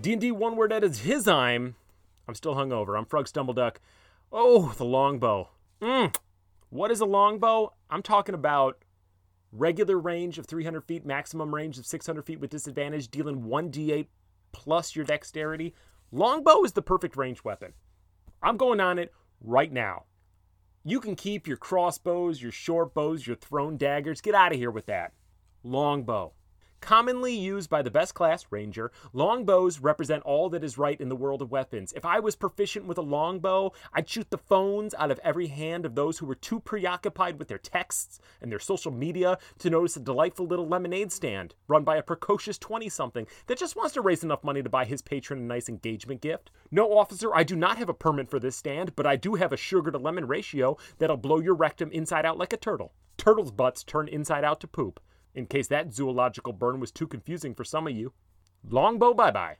D&D one word at his I'm. I'm still hungover. I'm Frog Stumbleduck. Oh, the longbow. Mm. What is a longbow? I'm talking about regular range of 300 feet, maximum range of 600 feet with disadvantage, dealing 1d8 plus your dexterity. Longbow is the perfect range weapon. I'm going on it right now. You can keep your crossbows, your short bows, your thrown daggers. Get out of here with that. Longbow. Commonly used by the best class ranger, longbows represent all that is right in the world of weapons. If I was proficient with a longbow, I'd shoot the phones out of every hand of those who were too preoccupied with their texts and their social media to notice a delightful little lemonade stand run by a precocious 20 something that just wants to raise enough money to buy his patron a nice engagement gift. No, officer, I do not have a permit for this stand, but I do have a sugar to lemon ratio that'll blow your rectum inside out like a turtle. Turtles' butts turn inside out to poop in case that zoological burn was too confusing for some of you. Longbow bye bye.